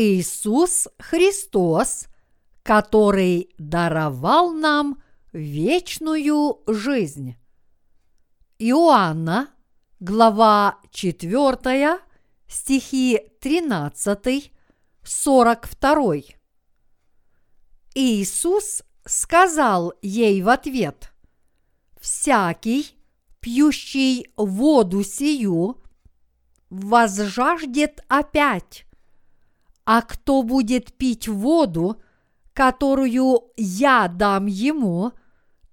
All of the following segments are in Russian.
Иисус Христос, который даровал нам вечную жизнь. Иоанна, глава 4, стихи 13, 42. Иисус сказал ей в ответ, «Всякий, пьющий воду сию, возжаждет опять, а кто будет пить воду, которую я дам ему,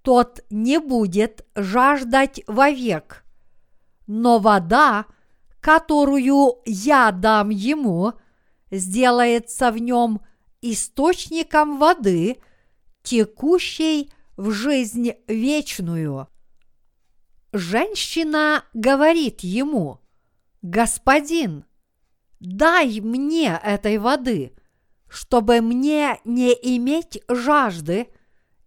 тот не будет жаждать вовек. Но вода, которую я дам ему, сделается в нем источником воды, текущей в жизнь вечную. Женщина говорит ему, «Господин, дай мне этой воды, чтобы мне не иметь жажды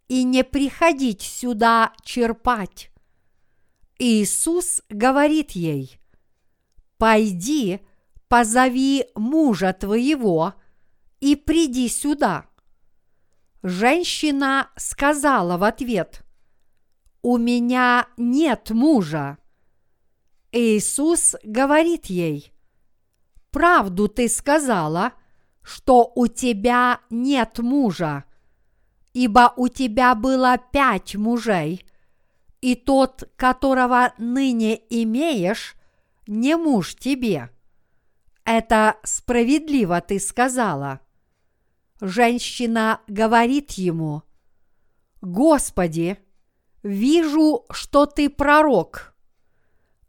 и не приходить сюда черпать». Иисус говорит ей, «Пойди, позови мужа твоего и приди сюда». Женщина сказала в ответ, «У меня нет мужа». Иисус говорит ей, «Правду ты сказала, что у тебя нет мужа, ибо у тебя было пять мужей, и тот, которого ныне имеешь, не муж тебе. Это справедливо ты сказала. Женщина говорит ему, Господи, вижу, что ты пророк.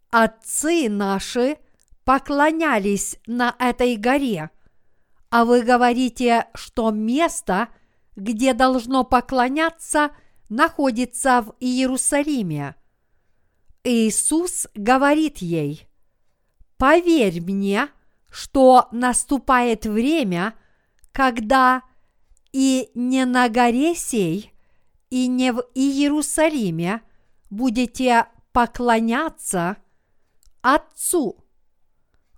Отцы наши поклонялись на этой горе, а вы говорите, что место, где должно поклоняться, находится в Иерусалиме. Иисус говорит ей, «Поверь мне, что наступает время, когда и не на горе сей, и не в Иерусалиме будете поклоняться Отцу.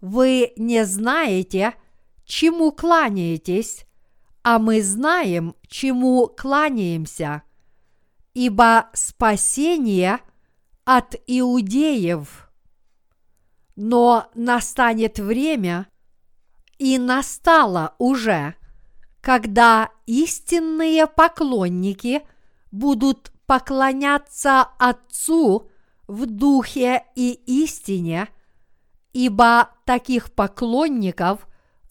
Вы не знаете, чему кланяетесь, а мы знаем, чему кланяемся, ибо спасение от иудеев. Но настанет время, и настало уже, когда истинные поклонники будут поклоняться Отцу в духе и истине, ибо таких поклонников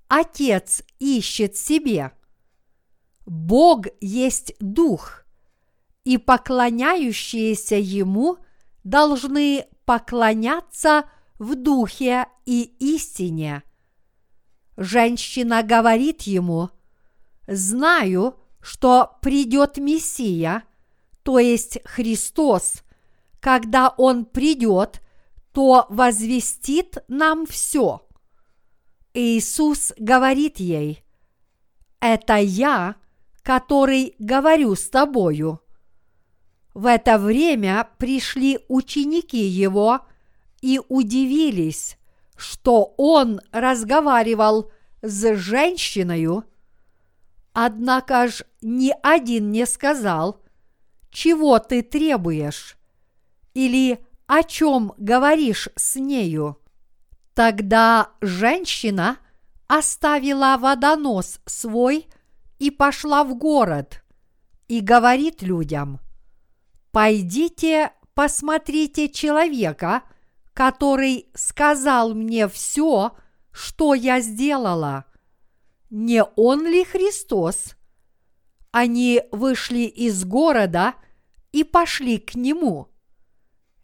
Отец ищет себе. Бог есть Дух, и поклоняющиеся Ему должны поклоняться в Духе и истине – женщина говорит ему, «Знаю, что придет Мессия, то есть Христос, когда Он придет, то возвестит нам все». Иисус говорит ей, «Это я, который говорю с тобою». В это время пришли ученики его и удивились, что он разговаривал с женщиной, однако ж ни один не сказал, чего ты требуешь или о чем говоришь с нею. Тогда женщина оставила водонос свой и пошла в город и говорит людям, «Пойдите, посмотрите человека, который сказал мне все, что я сделала. Не он ли Христос? Они вышли из города и пошли к нему.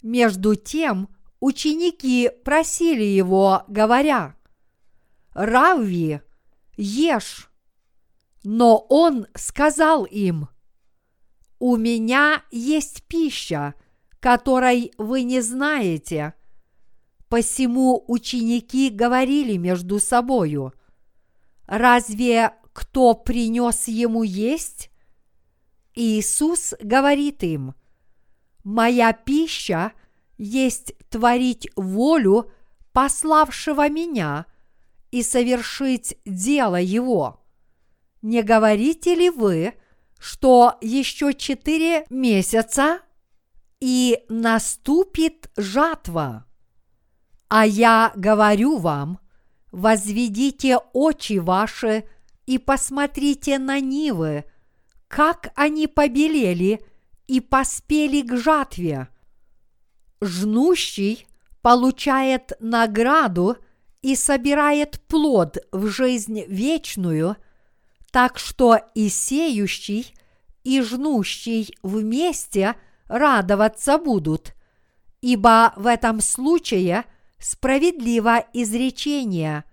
Между тем ученики просили его, говоря, «Равви, ешь!» Но он сказал им, «У меня есть пища, которой вы не знаете, Посему ученики говорили между собою, «Разве кто принес ему есть?» Иисус говорит им, «Моя пища есть творить волю пославшего меня и совершить дело Его. Не говорите ли вы, что еще четыре месяца и наступит жатва? А я говорю вам, возведите очи ваши и посмотрите на нивы, как они побелели и поспели к жатве. Жнущий получает награду и собирает плод в жизнь вечную, так что и сеющий, и жнущий вместе радоваться будут, ибо в этом случае справедливо изречение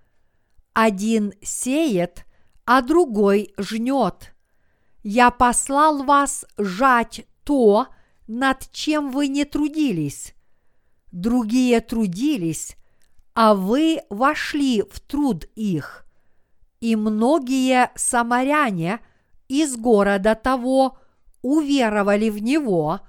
«один сеет, а другой жнет». Я послал вас жать то, над чем вы не трудились. Другие трудились, а вы вошли в труд их. И многие самаряне из города того уверовали в него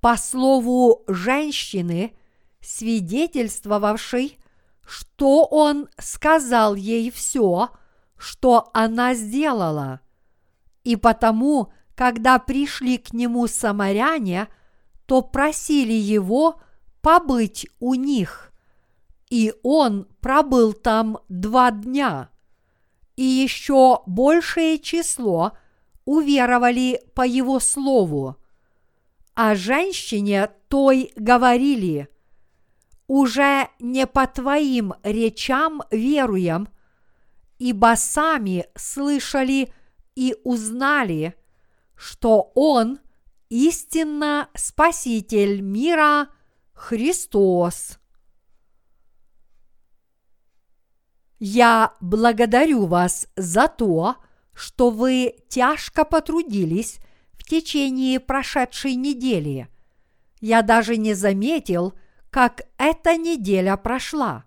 по слову женщины, свидетельствовавшей, что он сказал ей все, что она сделала. И потому, когда пришли к нему самаряне, то просили его побыть у них. И он пробыл там два дня. И еще большее число уверовали по его слову. А женщине той говорили, «Уже не по твоим речам веруем, ибо сами слышали – и узнали, что Он истинно Спаситель мира Христос. Я благодарю вас за то, что вы тяжко потрудились в течение прошедшей недели. Я даже не заметил, как эта неделя прошла.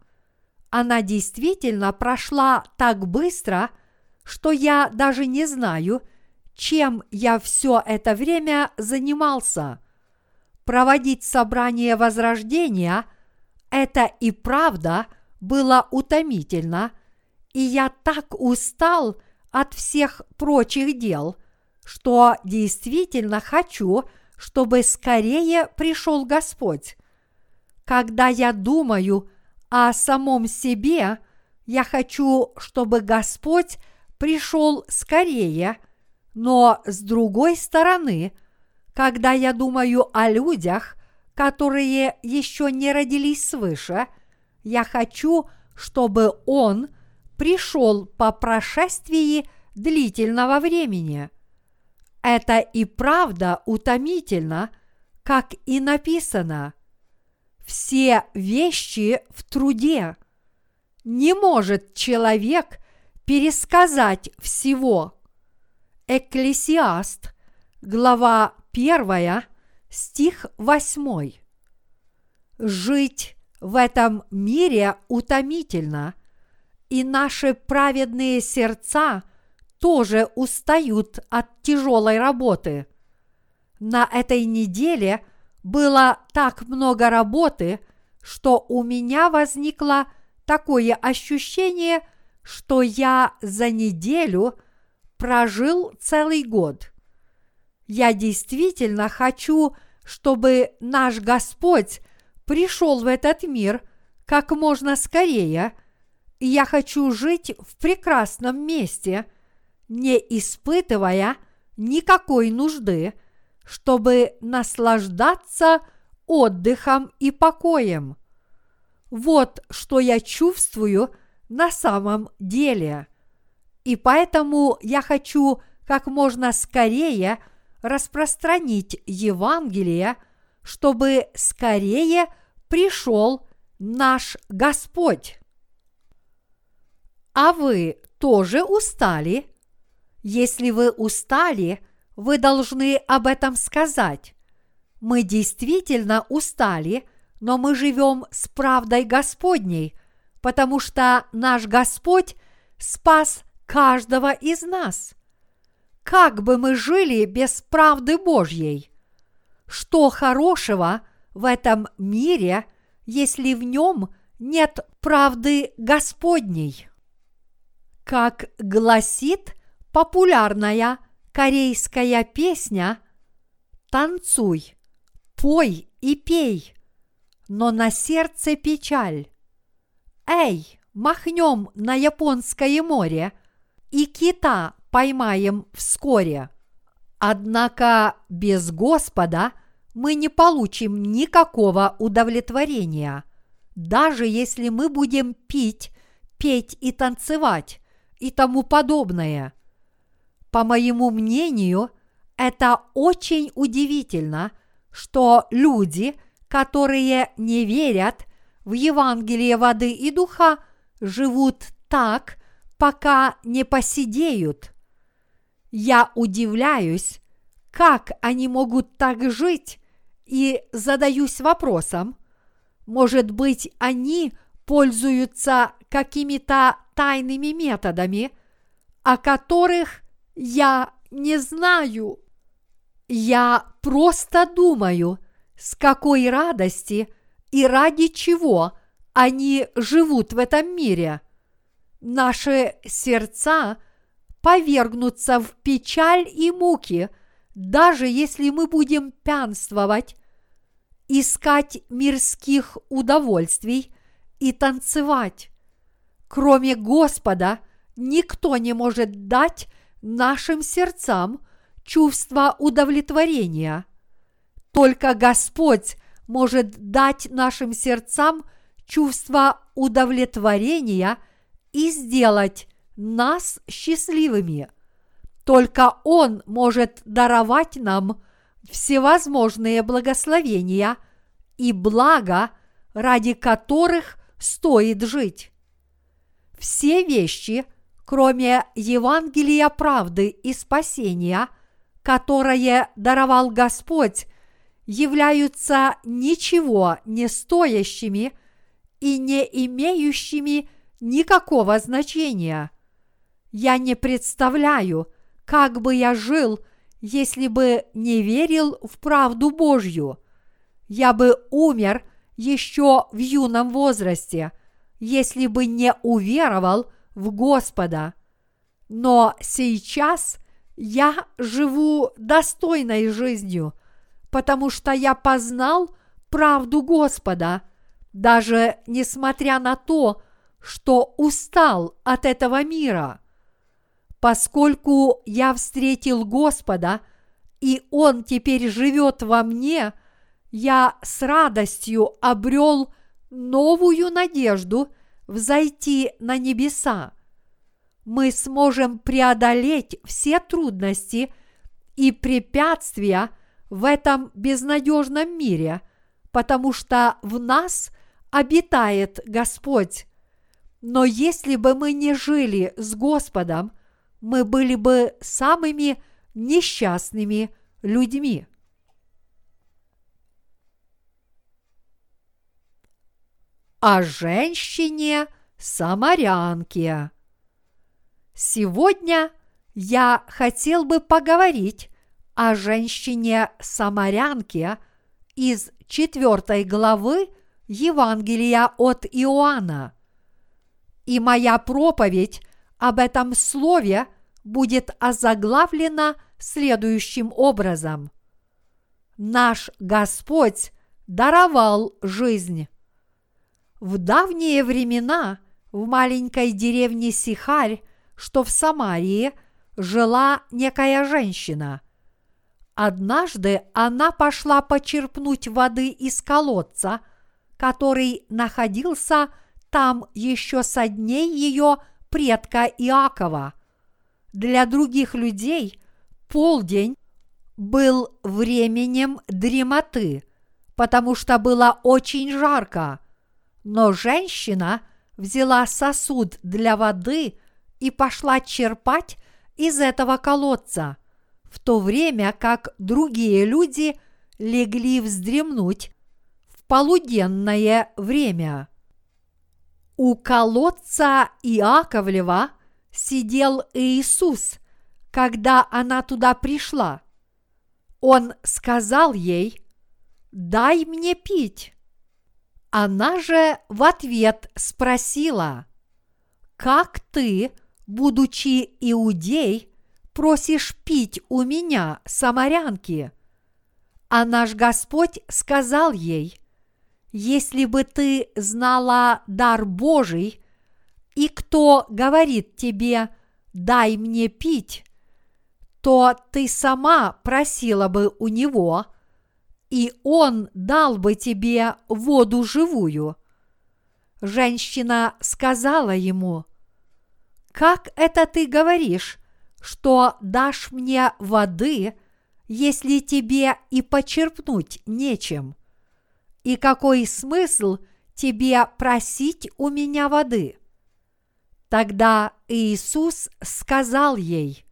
Она действительно прошла так быстро – что я даже не знаю, чем я все это время занимался. Проводить собрание возрождения – это и правда было утомительно, и я так устал от всех прочих дел, что действительно хочу, чтобы скорее пришел Господь. Когда я думаю о самом себе, я хочу, чтобы Господь пришел скорее, но с другой стороны, когда я думаю о людях, которые еще не родились свыше, я хочу, чтобы он пришел по прошествии длительного времени. Это и правда утомительно, как и написано. Все вещи в труде. Не может человек – пересказать всего. Экклесиаст, глава 1, стих 8. Жить в этом мире утомительно, и наши праведные сердца тоже устают от тяжелой работы. На этой неделе было так много работы, что у меня возникло такое ощущение – что я за неделю прожил целый год. Я действительно хочу, чтобы наш Господь пришел в этот мир как можно скорее, я хочу жить в прекрасном месте, не испытывая никакой нужды, чтобы наслаждаться отдыхом и покоем. Вот что я чувствую – на самом деле. И поэтому я хочу как можно скорее распространить Евангелие, чтобы скорее пришел наш Господь. А вы тоже устали? Если вы устали, вы должны об этом сказать. Мы действительно устали, но мы живем с правдой Господней – потому что наш Господь спас каждого из нас. Как бы мы жили без правды Божьей? Что хорошего в этом мире, если в нем нет правды Господней? Как гласит популярная корейская песня «Танцуй, пой и пей, но на сердце печаль». Эй, махнем на Японское море и кита поймаем вскоре. Однако без Господа мы не получим никакого удовлетворения, даже если мы будем пить, петь и танцевать и тому подобное. По моему мнению, это очень удивительно, что люди, которые не верят в Евангелие воды и духа, живут так, пока не посидеют. Я удивляюсь, как они могут так жить, и задаюсь вопросом, может быть, они пользуются какими-то тайными методами, о которых я не знаю. Я просто думаю, с какой радости и ради чего они живут в этом мире. Наши сердца повергнутся в печаль и муки, даже если мы будем пьянствовать, искать мирских удовольствий и танцевать. Кроме Господа, никто не может дать нашим сердцам чувство удовлетворения. Только Господь может дать нашим сердцам чувство удовлетворения и сделать нас счастливыми. Только Он может даровать нам всевозможные благословения и блага, ради которых стоит жить. Все вещи, кроме Евангелия правды и спасения, которое даровал Господь, являются ничего не стоящими и не имеющими никакого значения. Я не представляю, как бы я жил, если бы не верил в правду Божью. Я бы умер еще в юном возрасте, если бы не уверовал в Господа. Но сейчас я живу достойной жизнью, потому что я познал правду Господа, даже несмотря на то, что устал от этого мира. Поскольку я встретил Господа, и Он теперь живет во мне, я с радостью обрел новую надежду взойти на небеса. Мы сможем преодолеть все трудности и препятствия в этом безнадежном мире, потому что в нас обитает Господь. Но если бы мы не жили с Господом, мы были бы самыми несчастными людьми. О женщине самарянке. Сегодня я хотел бы поговорить о женщине самарянке из четвертой главы Евангелия от Иоанна. И моя проповедь об этом слове будет озаглавлена следующим образом. Наш Господь даровал жизнь. В давние времена в маленькой деревне Сихарь, что в Самарии, жила некая женщина. Однажды она пошла почерпнуть воды из колодца, который находился там еще со дней ее предка Иакова. Для других людей полдень был временем дремоты, потому что было очень жарко. Но женщина взяла сосуд для воды и пошла черпать из этого колодца, в то время как другие люди легли вздремнуть в полуденное время. У колодца Иаковлева сидел Иисус, когда она туда пришла. Он сказал ей, «Дай мне пить». Она же в ответ спросила, «Как ты будучи иудей, просишь пить у меня, самарянки? А наш Господь сказал ей, если бы ты знала дар Божий, и кто говорит тебе, дай мне пить, то ты сама просила бы у него, и он дал бы тебе воду живую. Женщина сказала ему, как это ты говоришь, что дашь мне воды, если тебе и почерпнуть нечем? И какой смысл тебе просить у меня воды? Тогда Иисус сказал ей,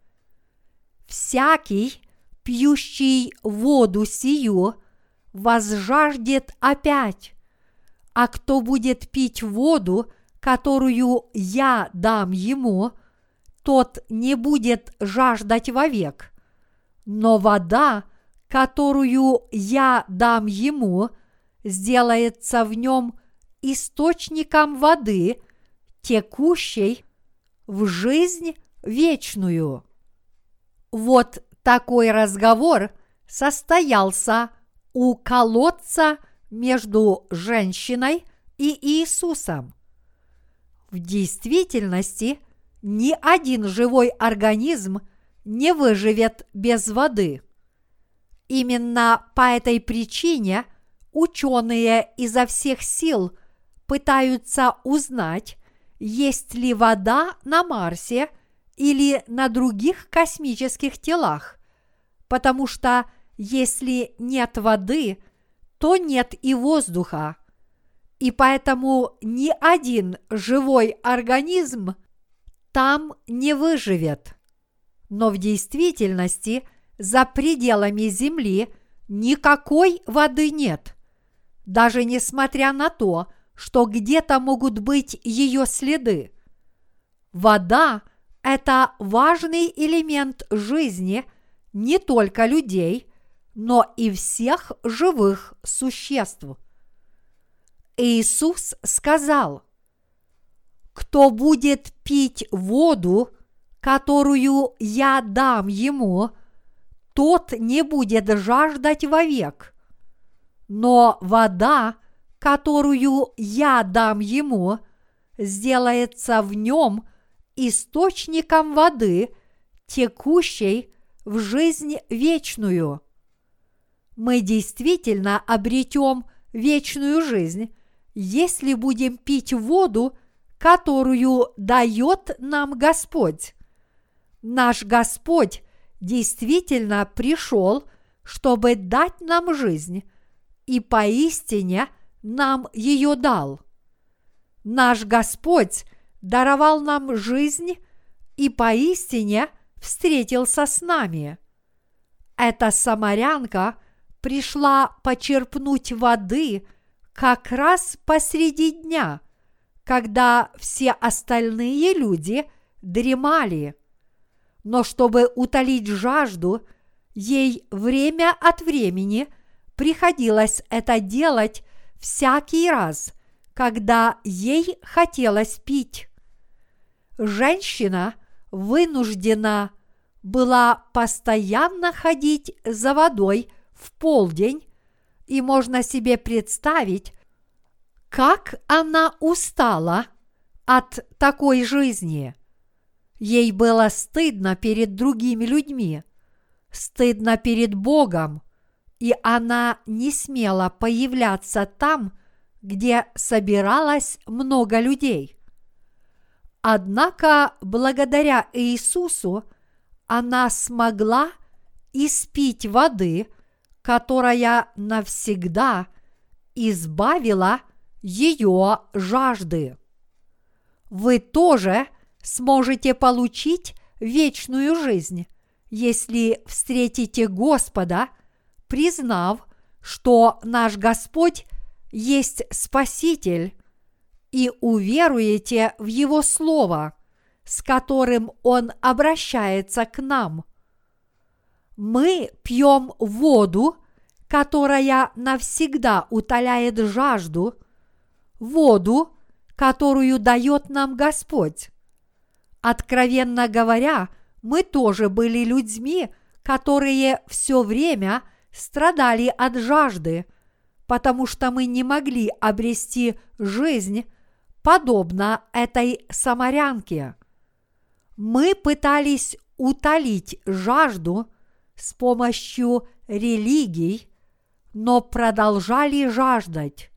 «Всякий, пьющий воду сию, возжаждет опять, а кто будет пить воду, которую я дам ему, тот не будет жаждать вовек. Но вода, которую я дам ему, сделается в нем источником воды, текущей в жизнь вечную. Вот такой разговор состоялся у колодца между женщиной и Иисусом. В действительности ни один живой организм не выживет без воды. Именно по этой причине ученые изо всех сил пытаются узнать, есть ли вода на Марсе или на других космических телах, потому что если нет воды, то нет и воздуха. И поэтому ни один живой организм там не выживет. Но в действительности за пределами Земли никакой воды нет. Даже несмотря на то, что где-то могут быть ее следы. Вода – это важный элемент жизни не только людей, но и всех живых существ. Иисус сказал, кто будет пить воду, которую я дам ему, тот не будет жаждать вовек. Но вода, которую я дам ему, сделается в нем источником воды, текущей в жизнь вечную. Мы действительно обретем вечную жизнь, если будем пить воду, которую дает нам Господь. Наш Господь действительно пришел, чтобы дать нам жизнь, и поистине нам ее дал. Наш Господь даровал нам жизнь и поистине встретился с нами. Эта самарянка пришла почерпнуть воды как раз посреди дня, когда все остальные люди дремали. Но чтобы утолить жажду, ей время от времени приходилось это делать всякий раз, когда ей хотелось пить. Женщина вынуждена была постоянно ходить за водой в полдень и можно себе представить, как она устала от такой жизни. Ей было стыдно перед другими людьми, стыдно перед Богом, и она не смела появляться там, где собиралось много людей. Однако, благодаря Иисусу, она смогла испить воды, которая навсегда избавила ее жажды. Вы тоже сможете получить вечную жизнь, если встретите Господа, признав, что наш Господь есть Спаситель, и уверуете в Его Слово, с которым Он обращается к нам – мы пьем воду, которая навсегда утоляет жажду, воду, которую дает нам Господь. Откровенно говоря, мы тоже были людьми, которые все время страдали от жажды, потому что мы не могли обрести жизнь, подобно этой самарянке. Мы пытались утолить жажду с помощью религий, но продолжали жаждать.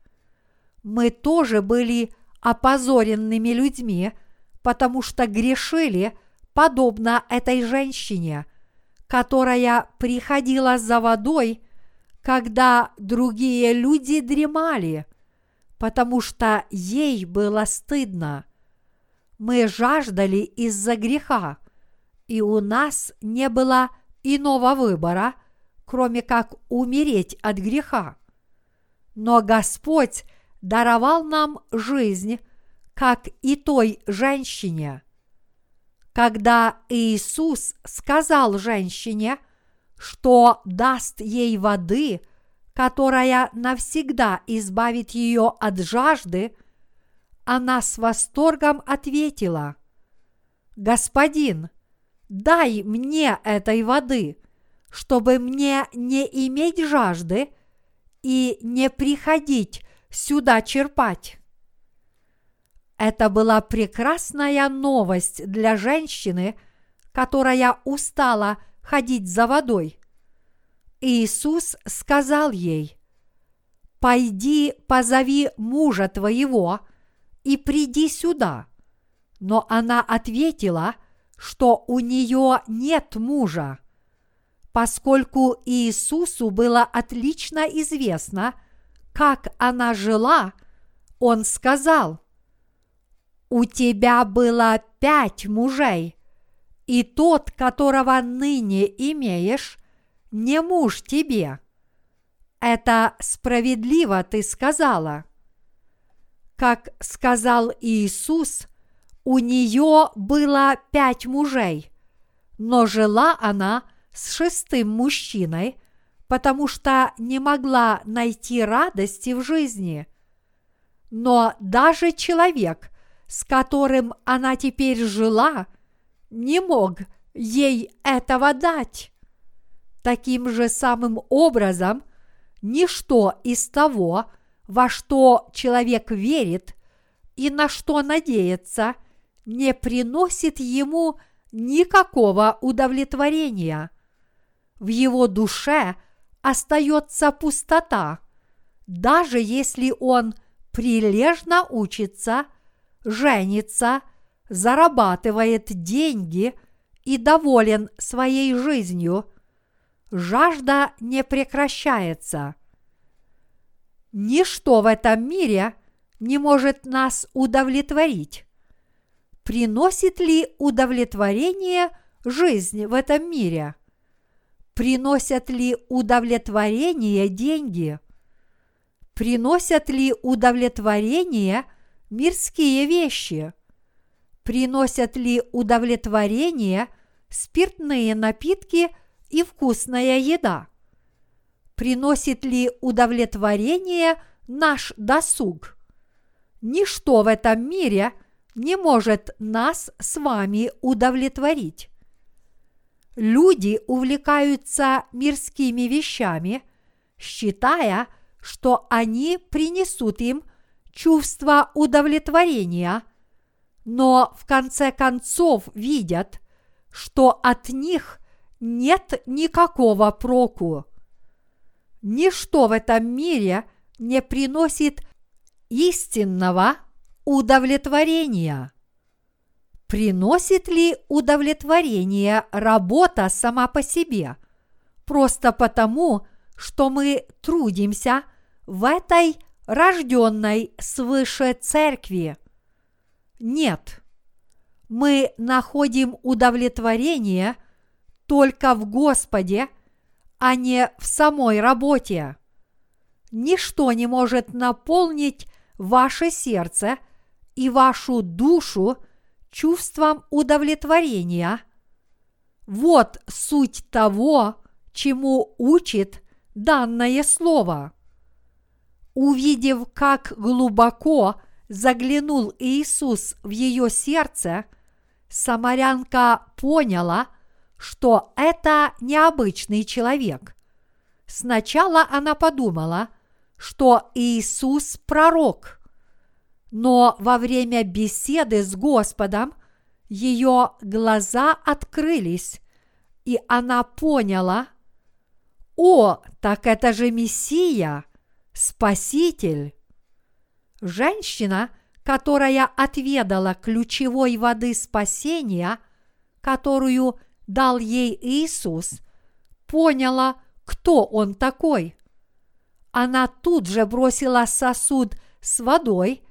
Мы тоже были опозоренными людьми, потому что грешили, подобно этой женщине, которая приходила за водой, когда другие люди дремали, потому что ей было стыдно. Мы жаждали из-за греха, и у нас не было иного выбора, кроме как умереть от греха. Но Господь даровал нам жизнь, как и той женщине. Когда Иисус сказал женщине, что даст ей воды, которая навсегда избавит ее от жажды, она с восторгом ответила, «Господин, дай мне этой воды, чтобы мне не иметь жажды и не приходить сюда черпать. Это была прекрасная новость для женщины, которая устала ходить за водой. Иисус сказал ей, «Пойди, позови мужа твоего и приди сюда». Но она ответила, что у нее нет мужа. Поскольку Иисусу было отлично известно – как она жила, он сказал, «У тебя было пять мужей, и тот, которого ныне имеешь, не муж тебе». Это справедливо ты сказала. Как сказал Иисус, у нее было пять мужей, но жила она с шестым мужчиной – потому что не могла найти радости в жизни. Но даже человек, с которым она теперь жила, не мог ей этого дать. Таким же самым образом, ничто из того, во что человек верит и на что надеется, не приносит ему никакого удовлетворения. В его душе – остается пустота, даже если он прилежно учится, женится, зарабатывает деньги и доволен своей жизнью, жажда не прекращается. Ничто в этом мире не может нас удовлетворить. Приносит ли удовлетворение жизнь в этом мире? Приносят ли удовлетворение деньги? Приносят ли удовлетворение мирские вещи? Приносят ли удовлетворение спиртные напитки и вкусная еда? Приносит ли удовлетворение наш досуг? Ничто в этом мире не может нас с вами удовлетворить люди увлекаются мирскими вещами, считая, что они принесут им чувство удовлетворения, но в конце концов видят, что от них нет никакого проку. Ничто в этом мире не приносит истинного удовлетворения. Приносит ли удовлетворение работа сама по себе? Просто потому, что мы трудимся в этой рожденной свыше церкви? Нет. Мы находим удовлетворение только в Господе, а не в самой работе. Ничто не может наполнить ваше сердце и вашу душу – чувством удовлетворения. Вот суть того, чему учит данное слово. Увидев, как глубоко заглянул Иисус в ее сердце, самарянка поняла, что это необычный человек. Сначала она подумала, что Иисус пророк, но во время беседы с Господом ее глаза открылись, и она поняла, о, так это же Мессия, Спаситель. Женщина, которая отведала ключевой воды спасения, которую дал ей Иисус, поняла, кто он такой. Она тут же бросила сосуд с водой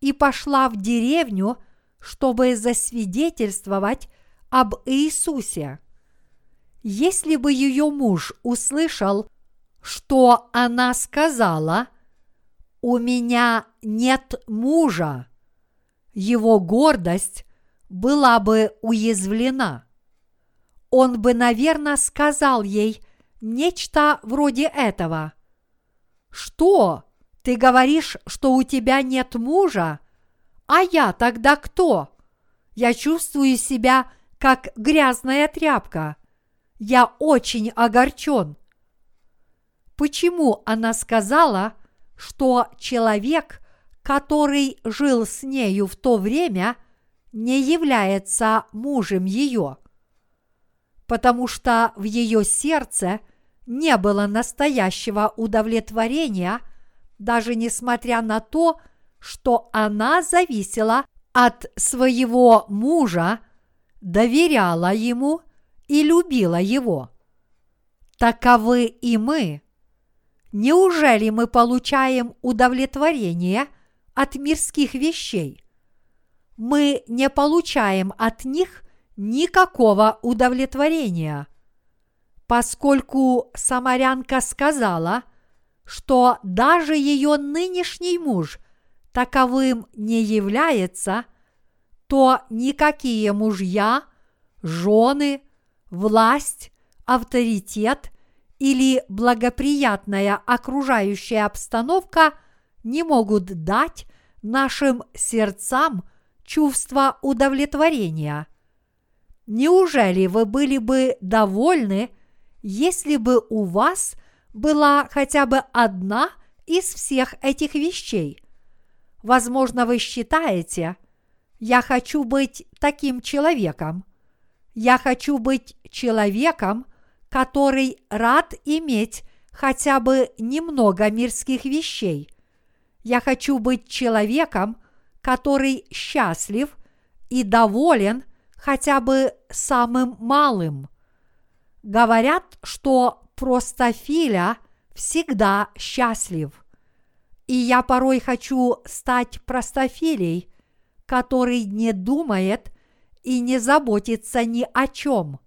и пошла в деревню, чтобы засвидетельствовать об Иисусе. Если бы ее муж услышал, что она сказала «У меня нет мужа», его гордость была бы уязвлена. Он бы, наверное, сказал ей нечто вроде этого. «Что? Ты говоришь, что у тебя нет мужа? А я тогда кто? Я чувствую себя как грязная тряпка. Я очень огорчен. Почему она сказала, что человек, который жил с нею в то время, не является мужем ее? Потому что в ее сердце не было настоящего удовлетворения, даже несмотря на то, что она зависела от своего мужа, доверяла ему – и любила его. Таковы и мы. Неужели мы получаем удовлетворение от мирских вещей? Мы не получаем от них никакого удовлетворения, поскольку самарянка сказала, что даже ее нынешний муж таковым не является, то никакие мужья, жены – власть, авторитет или благоприятная окружающая обстановка не могут дать нашим сердцам чувство удовлетворения. Неужели вы были бы довольны, если бы у вас была хотя бы одна из всех этих вещей? Возможно, вы считаете, я хочу быть таким человеком – я хочу быть человеком, который рад иметь хотя бы немного мирских вещей. Я хочу быть человеком, который счастлив и доволен хотя бы самым малым. Говорят, что простофиля всегда счастлив. И я порой хочу стать простофилей, который не думает и не заботится ни о чем.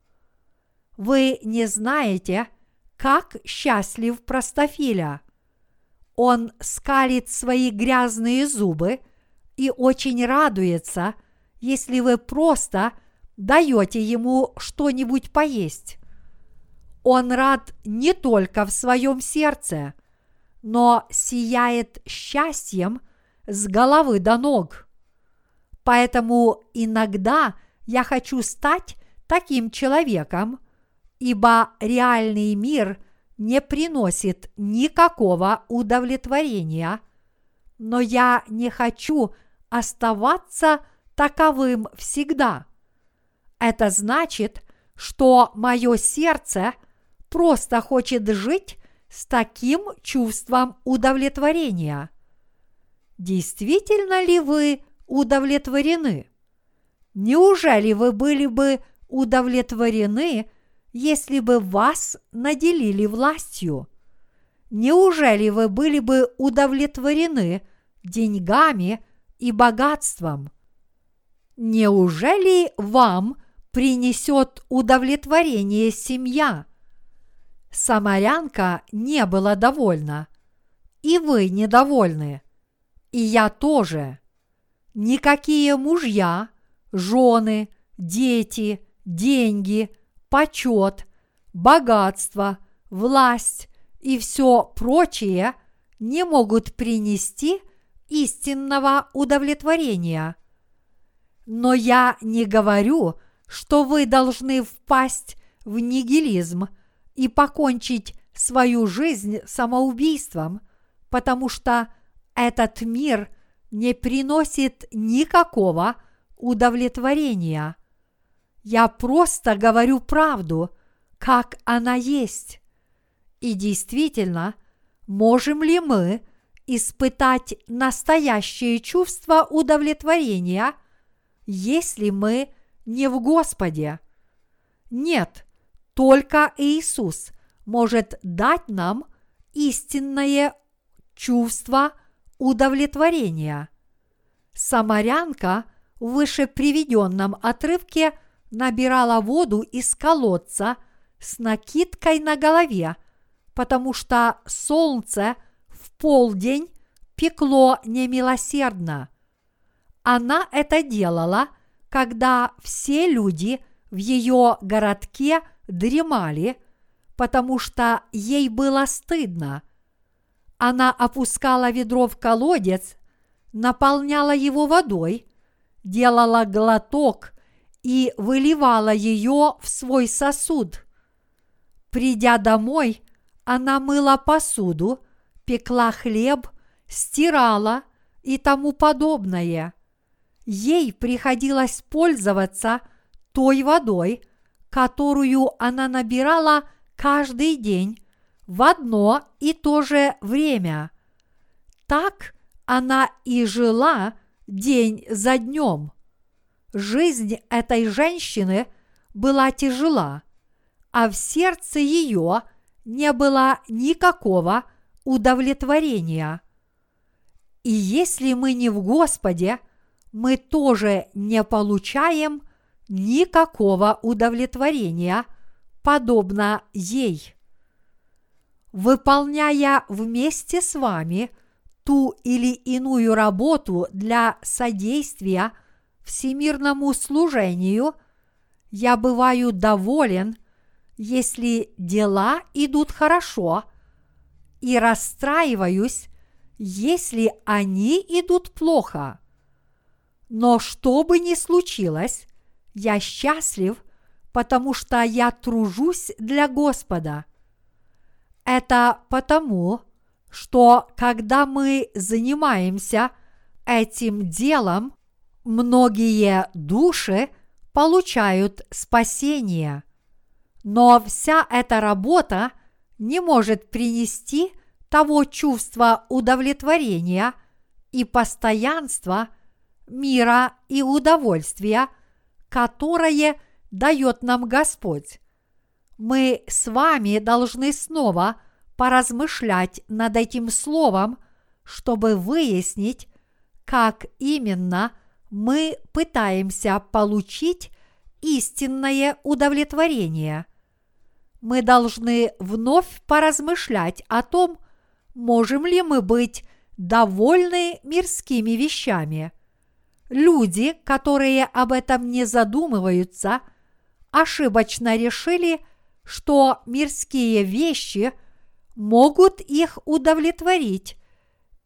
Вы не знаете, как счастлив простофиля. Он скалит свои грязные зубы и очень радуется, если вы просто даете ему что-нибудь поесть. Он рад не только в своем сердце, но сияет счастьем с головы до ног. Поэтому иногда – я хочу стать таким человеком, ибо реальный мир не приносит никакого удовлетворения, но я не хочу оставаться таковым всегда. Это значит, что мое сердце просто хочет жить с таким чувством удовлетворения. Действительно ли вы удовлетворены? Неужели вы были бы удовлетворены, если бы вас наделили властью? Неужели вы были бы удовлетворены деньгами и богатством? Неужели вам принесет удовлетворение семья? Самарянка не была довольна, и вы недовольны, и я тоже. Никакие мужья жены, дети, деньги, почет, богатство, власть и все прочее не могут принести истинного удовлетворения. Но я не говорю, что вы должны впасть в нигилизм и покончить свою жизнь самоубийством, потому что этот мир не приносит никакого удовлетворения. Я просто говорю правду, как она есть. И действительно, можем ли мы испытать настоящее чувство удовлетворения, если мы не в Господе? Нет, только Иисус может дать нам истинное чувство удовлетворения. Самарянка в выше приведенном отрывке набирала воду из колодца с накидкой на голове, потому что солнце в полдень пекло немилосердно. Она это делала, когда все люди в ее городке дремали, потому что ей было стыдно. Она опускала ведро в колодец, наполняла его водой, делала глоток и выливала ее в свой сосуд. Придя домой, она мыла посуду, пекла хлеб, стирала и тому подобное. Ей приходилось пользоваться той водой, которую она набирала каждый день в одно и то же время. Так она и жила день за днем. Жизнь этой женщины была тяжела, а в сердце ее не было никакого удовлетворения. И если мы не в Господе, мы тоже не получаем никакого удовлетворения, подобно ей выполняя вместе с вами ту или иную работу для содействия всемирному служению, я бываю доволен, если дела идут хорошо, и расстраиваюсь, если они идут плохо. Но что бы ни случилось, я счастлив, потому что я тружусь для Господа – это потому, что когда мы занимаемся этим делом, многие души получают спасение. Но вся эта работа не может принести того чувства удовлетворения и постоянства, мира и удовольствия, которое дает нам Господь мы с вами должны снова поразмышлять над этим словом, чтобы выяснить, как именно мы пытаемся получить истинное удовлетворение. Мы должны вновь поразмышлять о том, можем ли мы быть довольны мирскими вещами. Люди, которые об этом не задумываются, ошибочно решили – что мирские вещи могут их удовлетворить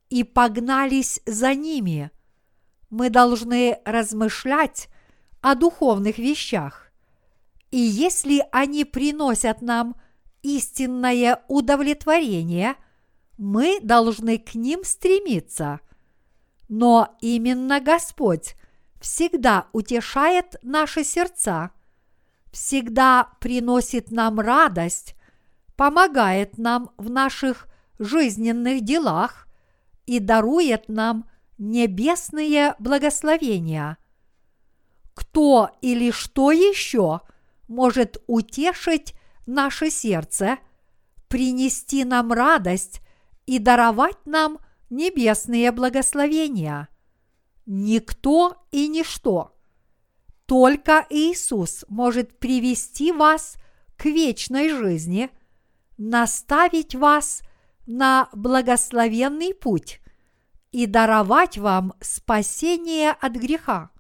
и погнались за ними. Мы должны размышлять о духовных вещах. И если они приносят нам истинное удовлетворение, мы должны к ним стремиться. Но именно Господь всегда утешает наши сердца – всегда приносит нам радость, помогает нам в наших жизненных делах и дарует нам небесные благословения. Кто или что еще может утешить наше сердце, принести нам радость и даровать нам небесные благословения? Никто и ничто. Только Иисус может привести вас к вечной жизни, наставить вас на благословенный путь и даровать вам спасение от греха.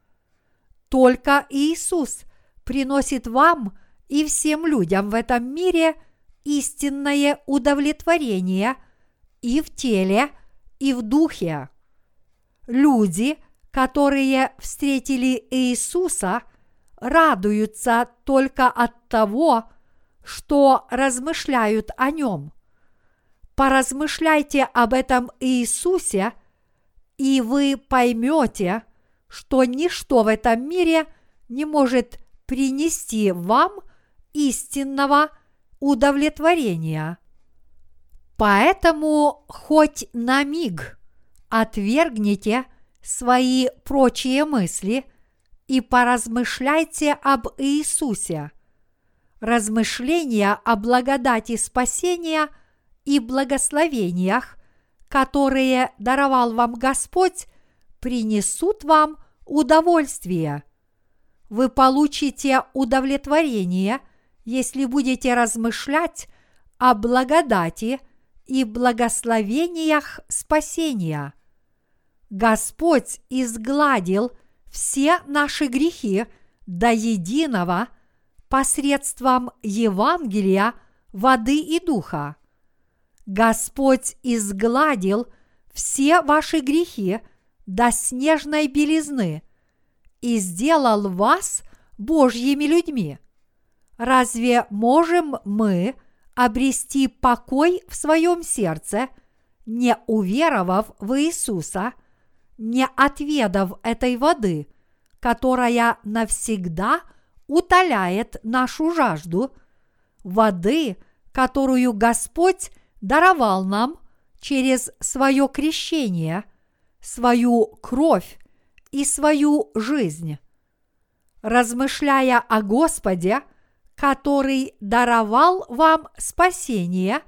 Только Иисус приносит вам и всем людям в этом мире истинное удовлетворение и в теле, и в духе. Люди, которые встретили Иисуса, радуются только от того, что размышляют о нем. Поразмышляйте об этом Иисусе, и вы поймете, что ничто в этом мире не может принести вам истинного удовлетворения. Поэтому хоть на миг отвергните свои прочие мысли и поразмышляйте об Иисусе. Размышления о благодати спасения и благословениях, которые даровал вам Господь, принесут вам удовольствие. Вы получите удовлетворение, если будете размышлять о благодати и благословениях спасения. Господь изгладил все наши грехи до единого посредством Евангелия, воды и духа. Господь изгладил все ваши грехи до снежной белизны и сделал вас Божьими людьми. Разве можем мы обрести покой в своем сердце, не уверовав в Иисуса – не отведав этой воды, которая навсегда утоляет нашу жажду, воды, которую Господь даровал нам через свое крещение, свою кровь и свою жизнь. Размышляя о Господе, который даровал вам спасение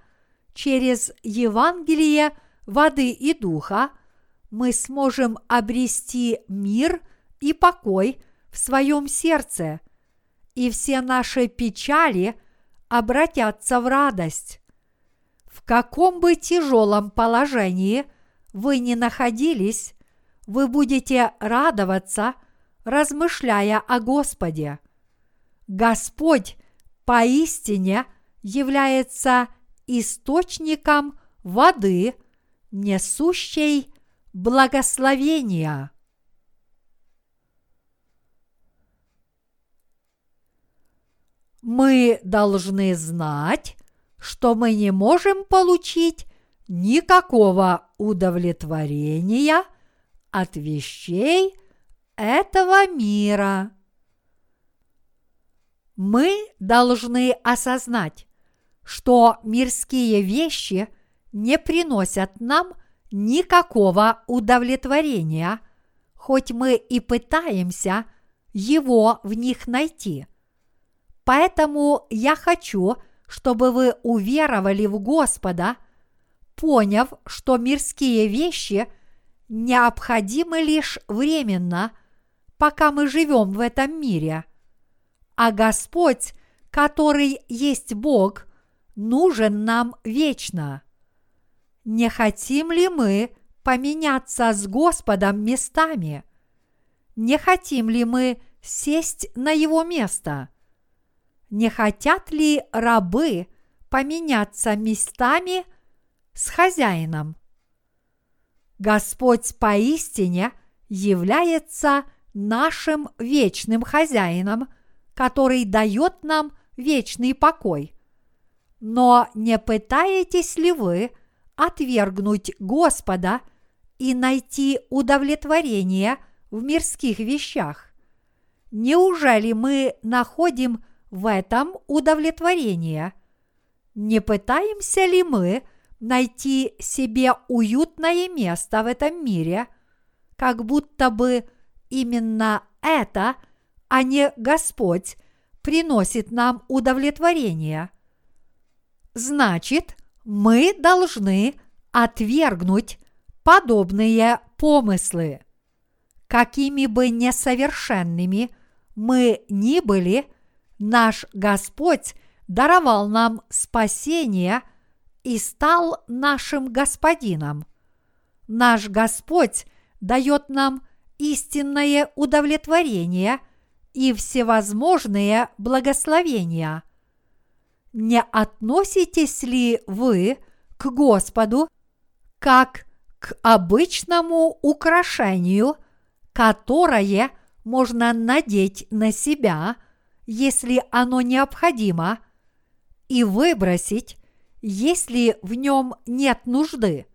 через Евангелие воды и духа – мы сможем обрести мир и покой в своем сердце, и все наши печали обратятся в радость. Каком бы тяжелом положении вы ни находились, вы будете радоваться, размышляя о Господе. Господь поистине является источником воды, несущей благословения. Мы должны знать, что мы не можем получить никакого удовлетворения от вещей этого мира. Мы должны осознать, что мирские вещи не приносят нам никакого удовлетворения, хоть мы и пытаемся его в них найти. Поэтому я хочу, чтобы вы уверовали в Господа, поняв, что мирские вещи необходимы лишь временно, пока мы живем в этом мире. А Господь, который есть Бог, нужен нам вечно. Не хотим ли мы поменяться с Господом местами? Не хотим ли мы сесть на его место? Не хотят ли рабы поменяться местами с хозяином? Господь поистине является нашим вечным хозяином, который дает нам вечный покой. Но не пытаетесь ли вы – отвергнуть Господа и найти удовлетворение в мирских вещах? Неужели мы находим в этом удовлетворение? Не пытаемся ли мы найти себе уютное место в этом мире, как будто бы именно это, а не Господь, приносит нам удовлетворение? Значит, мы должны отвергнуть подобные помыслы. Какими бы несовершенными мы ни были, наш Господь даровал нам спасение и стал нашим Господином. Наш Господь дает нам истинное удовлетворение и всевозможные благословения – не относитесь ли вы к Господу как к обычному украшению, которое можно надеть на себя, если оно необходимо, и выбросить, если в нем нет нужды.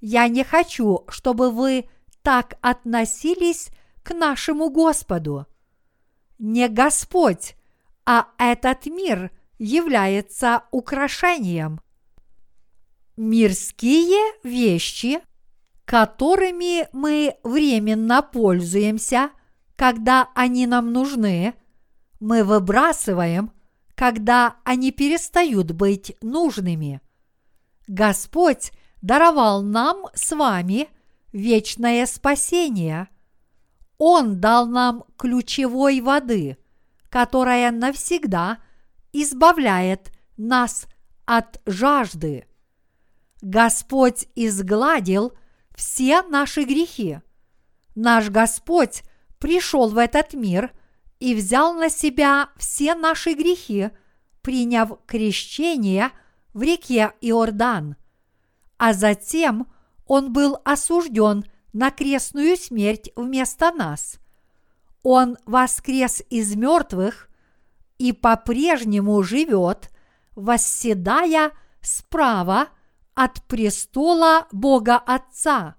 Я не хочу, чтобы вы так относились к нашему Господу. Не Господь, а этот мир является украшением. Мирские вещи, которыми мы временно пользуемся, когда они нам нужны, мы выбрасываем, когда они перестают быть нужными. Господь даровал нам с вами вечное спасение. Он дал нам ключевой воды, которая навсегда избавляет нас от жажды. Господь изгладил все наши грехи. Наш Господь пришел в этот мир и взял на себя все наши грехи, приняв крещение в реке Иордан. А затем Он был осужден на крестную смерть вместо нас. Он воскрес из мертвых и по-прежнему живет, восседая справа – от престола Бога Отца.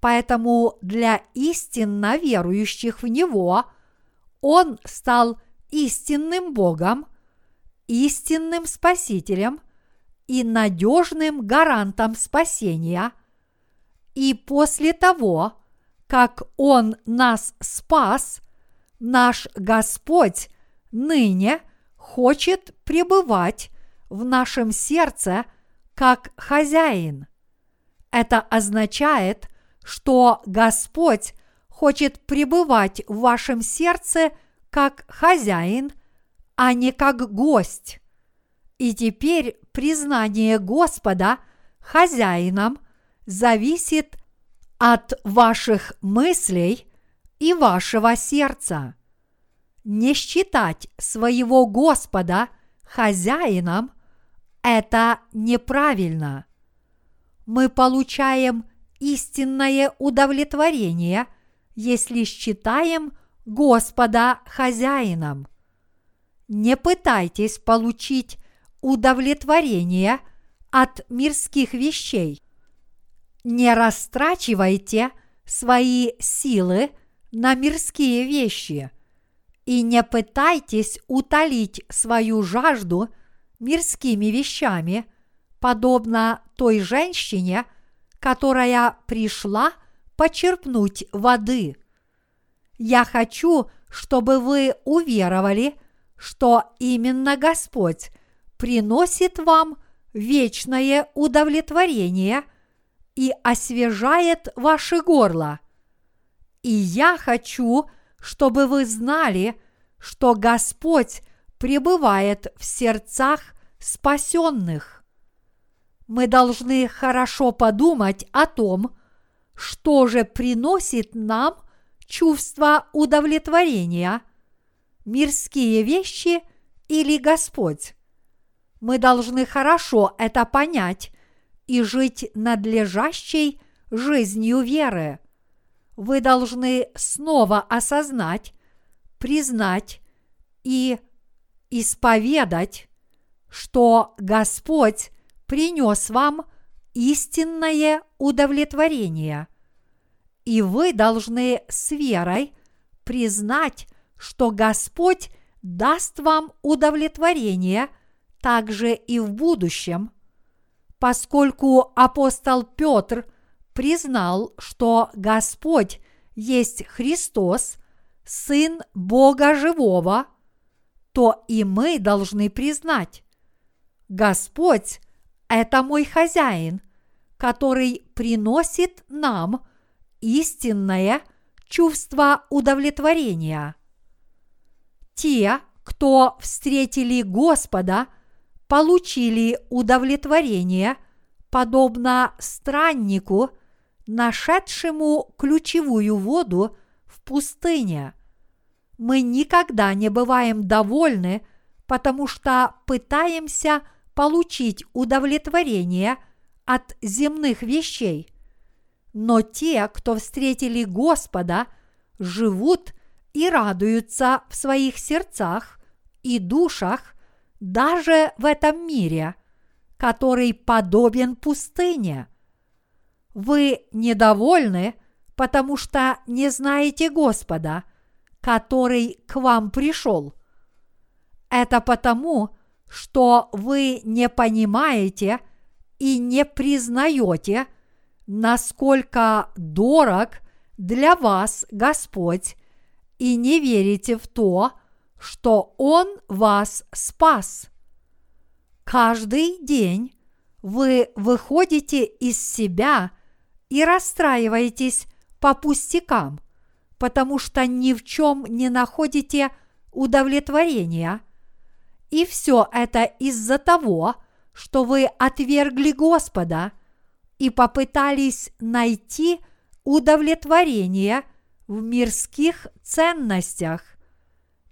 Поэтому для истинно верующих в Него Он стал истинным Богом, истинным Спасителем и надежным гарантом спасения. И после того, как Он нас спас, наш Господь ныне хочет пребывать в нашем сердце – как хозяин. Это означает, что Господь хочет пребывать в вашем сердце как хозяин, а не как гость. И теперь признание Господа хозяином зависит от ваших мыслей и вашего сердца. Не считать своего Господа хозяином – это неправильно. Мы получаем истинное удовлетворение, если считаем Господа хозяином. Не пытайтесь получить удовлетворение от мирских вещей. Не растрачивайте свои силы на мирские вещи и не пытайтесь утолить свою жажду – мирскими вещами, подобно той женщине, которая пришла почерпнуть воды. Я хочу, чтобы вы уверовали, что именно Господь приносит вам вечное удовлетворение и освежает ваше горло. И я хочу, чтобы вы знали, что Господь пребывает в сердцах спасенных. Мы должны хорошо подумать о том, что же приносит нам чувство удовлетворения, мирские вещи или Господь. Мы должны хорошо это понять и жить надлежащей жизнью веры. Вы должны снова осознать, признать и исповедать, что Господь принес вам истинное удовлетворение. И вы должны с верой признать, что Господь даст вам удовлетворение также и в будущем, поскольку апостол Петр признал, что Господь есть Христос, Сын Бога Живого – то и мы должны признать, Господь – это мой хозяин, который приносит нам истинное чувство удовлетворения. Те, кто встретили Господа, получили удовлетворение, подобно страннику, нашедшему ключевую воду в пустыне – мы никогда не бываем довольны, потому что пытаемся получить удовлетворение от земных вещей. Но те, кто встретили Господа, живут и радуются в своих сердцах и душах даже в этом мире, который подобен пустыне. Вы недовольны, потому что не знаете Господа, который к вам пришел. Это потому, что вы не понимаете и не признаете, насколько дорог для вас Господь, и не верите в то, что Он вас спас. Каждый день вы выходите из себя и расстраиваетесь по пустякам, потому что ни в чем не находите удовлетворения. И все это из-за того, что вы отвергли Господа и попытались найти удовлетворение в мирских ценностях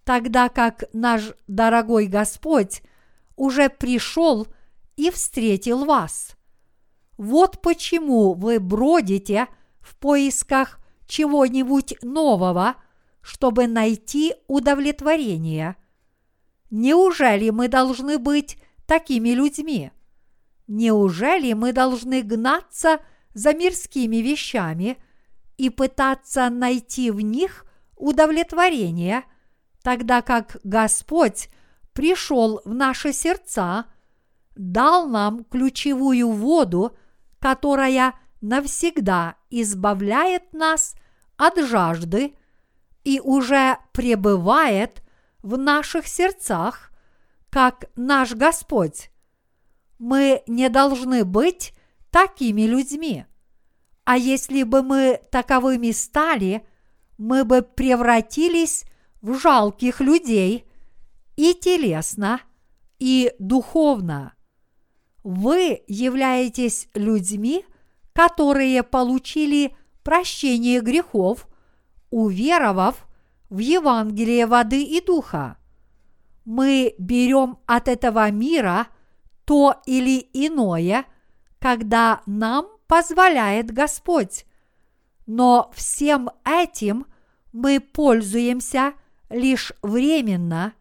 тогда как наш дорогой Господь уже пришел и встретил вас. Вот почему вы бродите в поисках чего-нибудь нового, чтобы найти удовлетворение. Неужели мы должны быть такими людьми? Неужели мы должны гнаться за мирскими вещами и пытаться найти в них удовлетворение – тогда как Господь пришел в наши сердца, дал нам ключевую воду, которая навсегда избавляет нас от жажды и уже пребывает в наших сердцах, как наш Господь. Мы не должны быть такими людьми. А если бы мы таковыми стали, мы бы превратились в жалких людей и телесно, и духовно. Вы являетесь людьми, которые получили прощение грехов, уверовав в Евангелие воды и духа. Мы берем от этого мира то или иное, когда нам позволяет Господь. Но всем этим мы пользуемся лишь временно,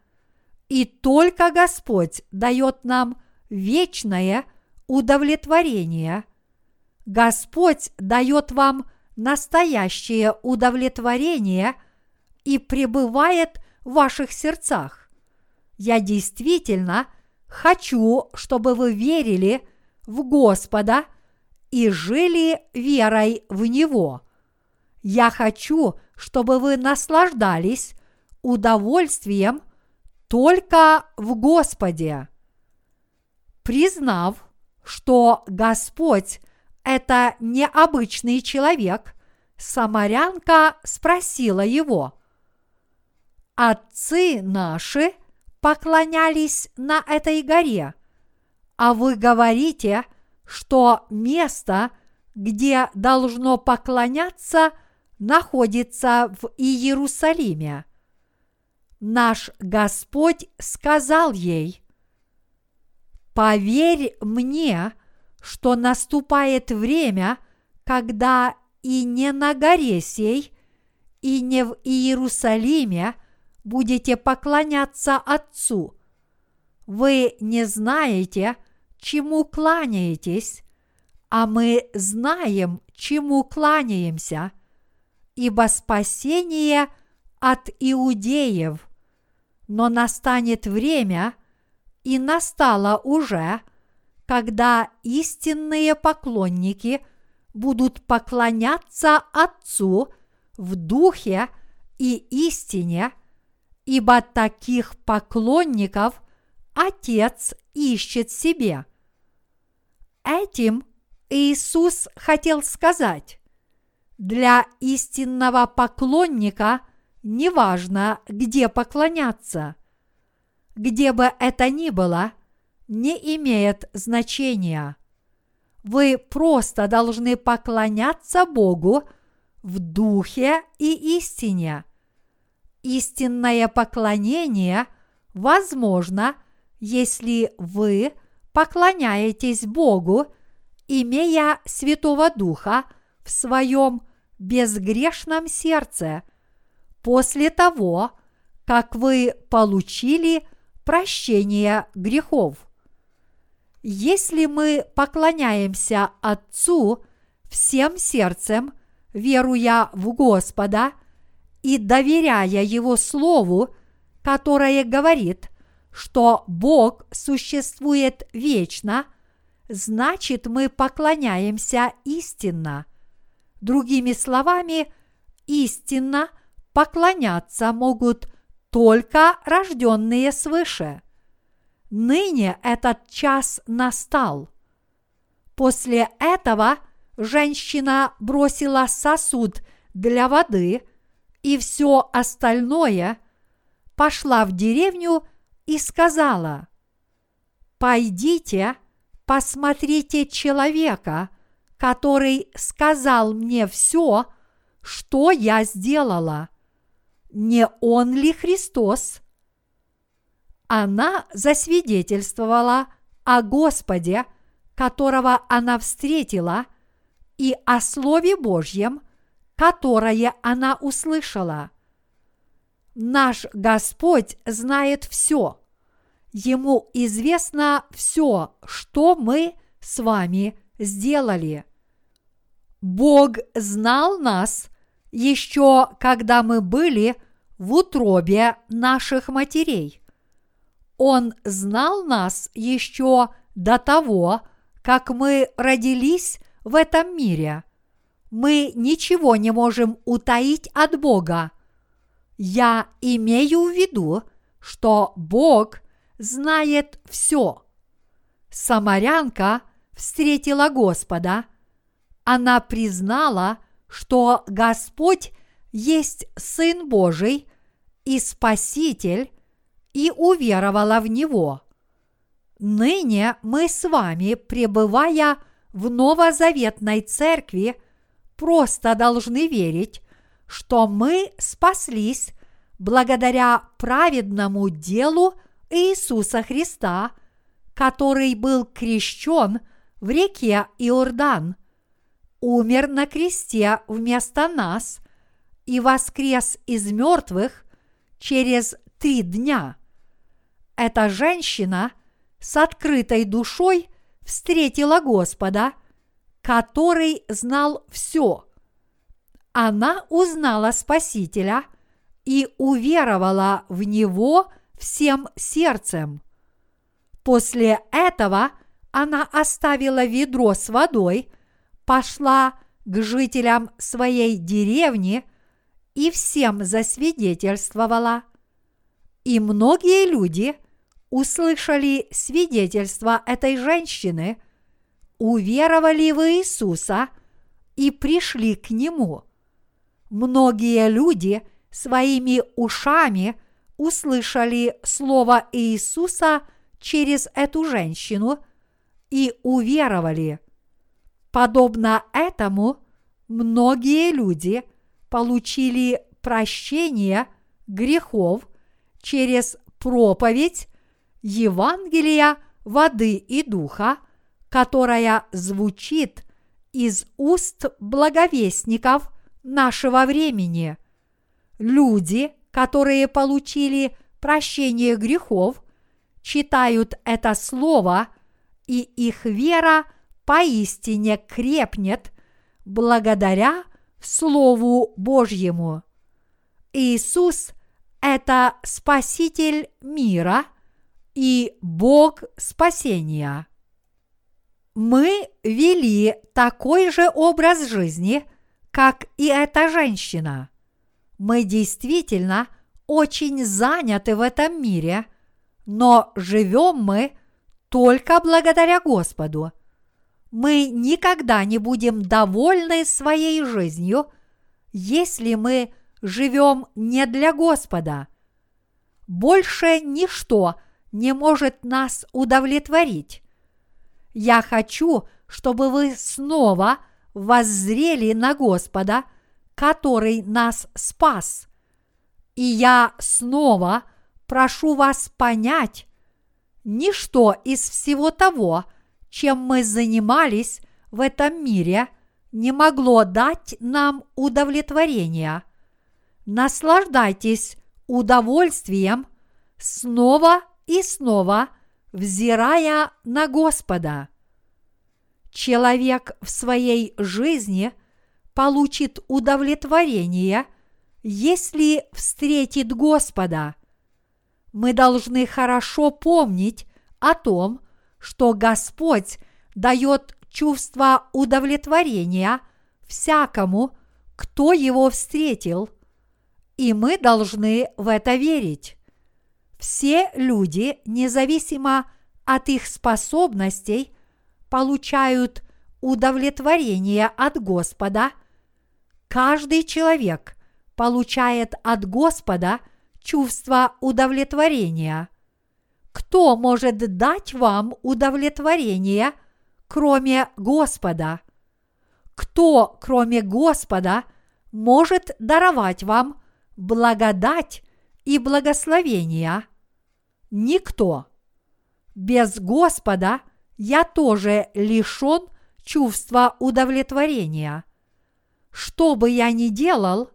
и только Господь дает нам вечное удовлетворение. Господь дает вам настоящее удовлетворение и пребывает в ваших сердцах. Я действительно хочу, чтобы вы верили в Господа и жили верой в Него. Я хочу, чтобы вы наслаждались удовольствием только в Господе. Признав, что Господь – это необычный человек, самарянка спросила его, «Отцы наши поклонялись на этой горе, а вы говорите, что место, где должно поклоняться, находится в Иерусалиме. Наш Господь сказал ей, «Поверь мне, что наступает время, когда и не на горе сей, и не в Иерусалиме будете поклоняться Отцу. Вы не знаете, чему кланяетесь, а мы знаем, чему кланяемся, ибо спасение от иудеев – но настанет время, и настало уже, когда истинные поклонники будут поклоняться Отцу в духе и истине, ибо таких поклонников Отец ищет себе. Этим Иисус хотел сказать, для истинного поклонника неважно, где поклоняться. Где бы это ни было, не имеет значения. Вы просто должны поклоняться Богу в духе и истине. Истинное поклонение возможно, если вы поклоняетесь Богу, имея Святого Духа в своем безгрешном сердце после того, как вы получили прощение грехов. Если мы поклоняемся Отцу всем сердцем, веруя в Господа и доверяя Его Слову, которое говорит, что Бог существует вечно, значит мы поклоняемся истинно. Другими словами, истинно поклоняться могут только рожденные свыше. Ныне этот час настал. После этого женщина бросила сосуд для воды и все остальное, пошла в деревню и сказала, «Пойдите, посмотрите человека, который сказал мне все, что я сделала. Не он ли Христос?» Она засвидетельствовала о Господе, которого она встретила, и о Слове Божьем, которое она услышала. Наш Господь знает все. Ему известно все, что мы с вами сделали. Бог знал нас еще когда мы были в утробе наших матерей. Он знал нас еще до того, как мы родились в этом мире. Мы ничего не можем утаить от Бога. Я имею в виду, что Бог знает все. Самарянка встретила Господа. Она признала, что Господь есть Сын Божий и Спаситель, и уверовала в Него. Ныне мы с вами, пребывая в новозаветной церкви, просто должны верить, что мы спаслись благодаря праведному делу Иисуса Христа, который был крещен в реке Иордан, умер на кресте вместо нас и воскрес из мертвых через три дня – эта женщина с открытой душой встретила Господа, который знал все. Она узнала Спасителя и уверовала в Него всем сердцем. После этого она оставила ведро с водой, пошла к жителям своей деревни и всем засвидетельствовала. И многие люди – услышали свидетельство этой женщины, уверовали в Иисуса и пришли к Нему. Многие люди своими ушами услышали слово Иисуса через эту женщину и уверовали. Подобно этому, многие люди получили прощение грехов через проповедь Евангелия воды и духа, которая звучит из уст благовестников нашего времени. Люди, которые получили прощение грехов, читают это слово, и их вера поистине крепнет благодаря Слову Божьему. Иисус – это Спаситель мира – и Бог спасения. Мы вели такой же образ жизни, как и эта женщина. Мы действительно очень заняты в этом мире, но живем мы только благодаря Господу. Мы никогда не будем довольны своей жизнью, если мы живем не для Господа. Больше ничто – не может нас удовлетворить. Я хочу, чтобы вы снова воззрели на Господа, который нас спас. И я снова прошу вас понять, ничто из всего того, чем мы занимались в этом мире, не могло дать нам удовлетворения. Наслаждайтесь удовольствием снова и снова, взирая на Господа. Человек в своей жизни получит удовлетворение, если встретит Господа. Мы должны хорошо помнить о том, что Господь дает чувство удовлетворения всякому, кто его встретил, и мы должны в это верить. Все люди, независимо от их способностей, получают удовлетворение от Господа. Каждый человек получает от Господа чувство удовлетворения. Кто может дать вам удовлетворение – кроме Господа? Кто, кроме Господа, может даровать вам благодать и благословения? Никто. Без Господа я тоже лишен чувства удовлетворения. Что бы я ни делал,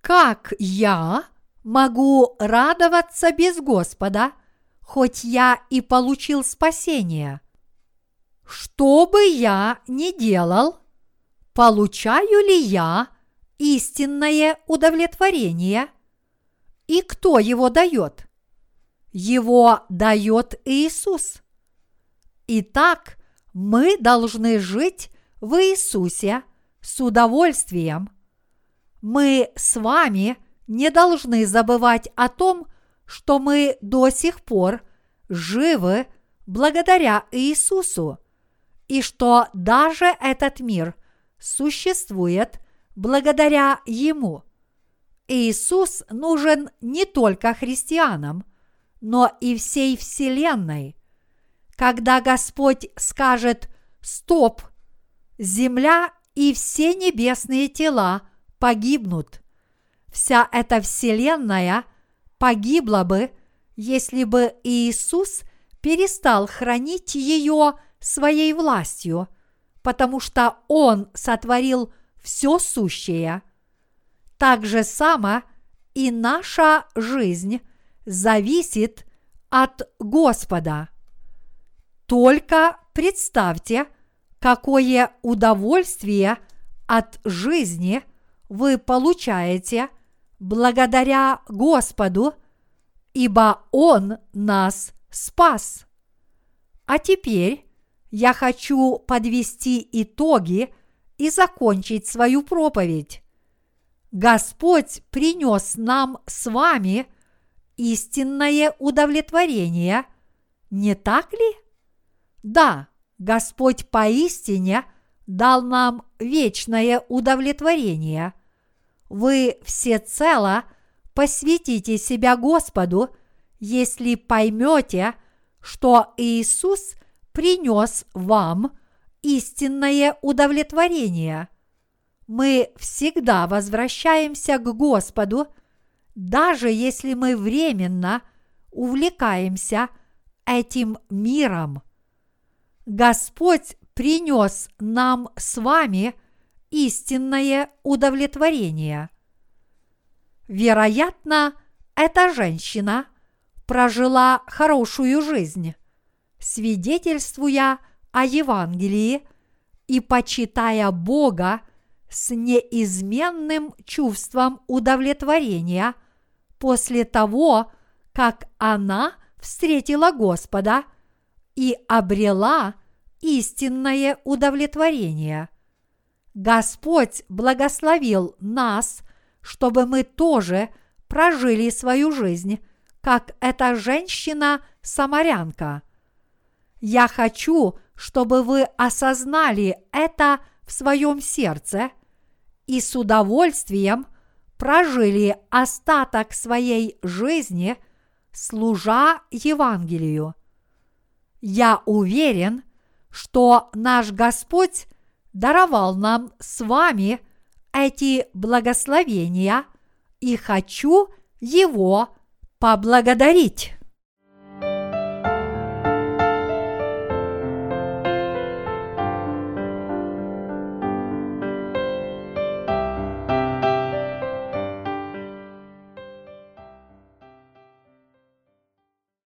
как я могу радоваться без Господа, хоть я и получил спасение – что бы я ни делал, получаю ли я истинное удовлетворение? И кто его дает? Его дает Иисус. Итак, мы должны жить в Иисусе с удовольствием. Мы с вами не должны забывать о том, что мы до сих пор живы благодаря Иисусу – и что даже этот мир существует благодаря Ему. Иисус нужен не только христианам, но и всей Вселенной. Когда Господь скажет «Стоп!», земля и все небесные тела погибнут. Вся эта Вселенная погибла бы, если бы Иисус перестал хранить ее своей властью, потому что Он сотворил все сущее. Так же само и наша жизнь зависит от Господа. Только представьте, какое удовольствие от жизни вы получаете благодаря Господу, ибо Он нас спас. А теперь я хочу подвести итоги и закончить свою проповедь. Господь принес нам с вами истинное удовлетворение, не так ли? Да, Господь поистине дал нам вечное удовлетворение. Вы всецело посвятите себя Господу, если поймете, что Иисус – принес вам истинное удовлетворение. Мы всегда возвращаемся к Господу, даже если мы временно увлекаемся этим миром. Господь принес нам с вами истинное удовлетворение. Вероятно, эта женщина прожила хорошую жизнь свидетельствуя о Евангелии и почитая Бога с неизменным чувством удовлетворения после того, как она встретила Господа и обрела истинное удовлетворение. Господь благословил нас, чтобы мы тоже прожили свою жизнь, как эта женщина-самарянка – я хочу, чтобы вы осознали это в своем сердце и с удовольствием прожили остаток своей жизни, служа Евангелию. Я уверен, что наш Господь даровал нам с вами эти благословения и хочу Его поблагодарить.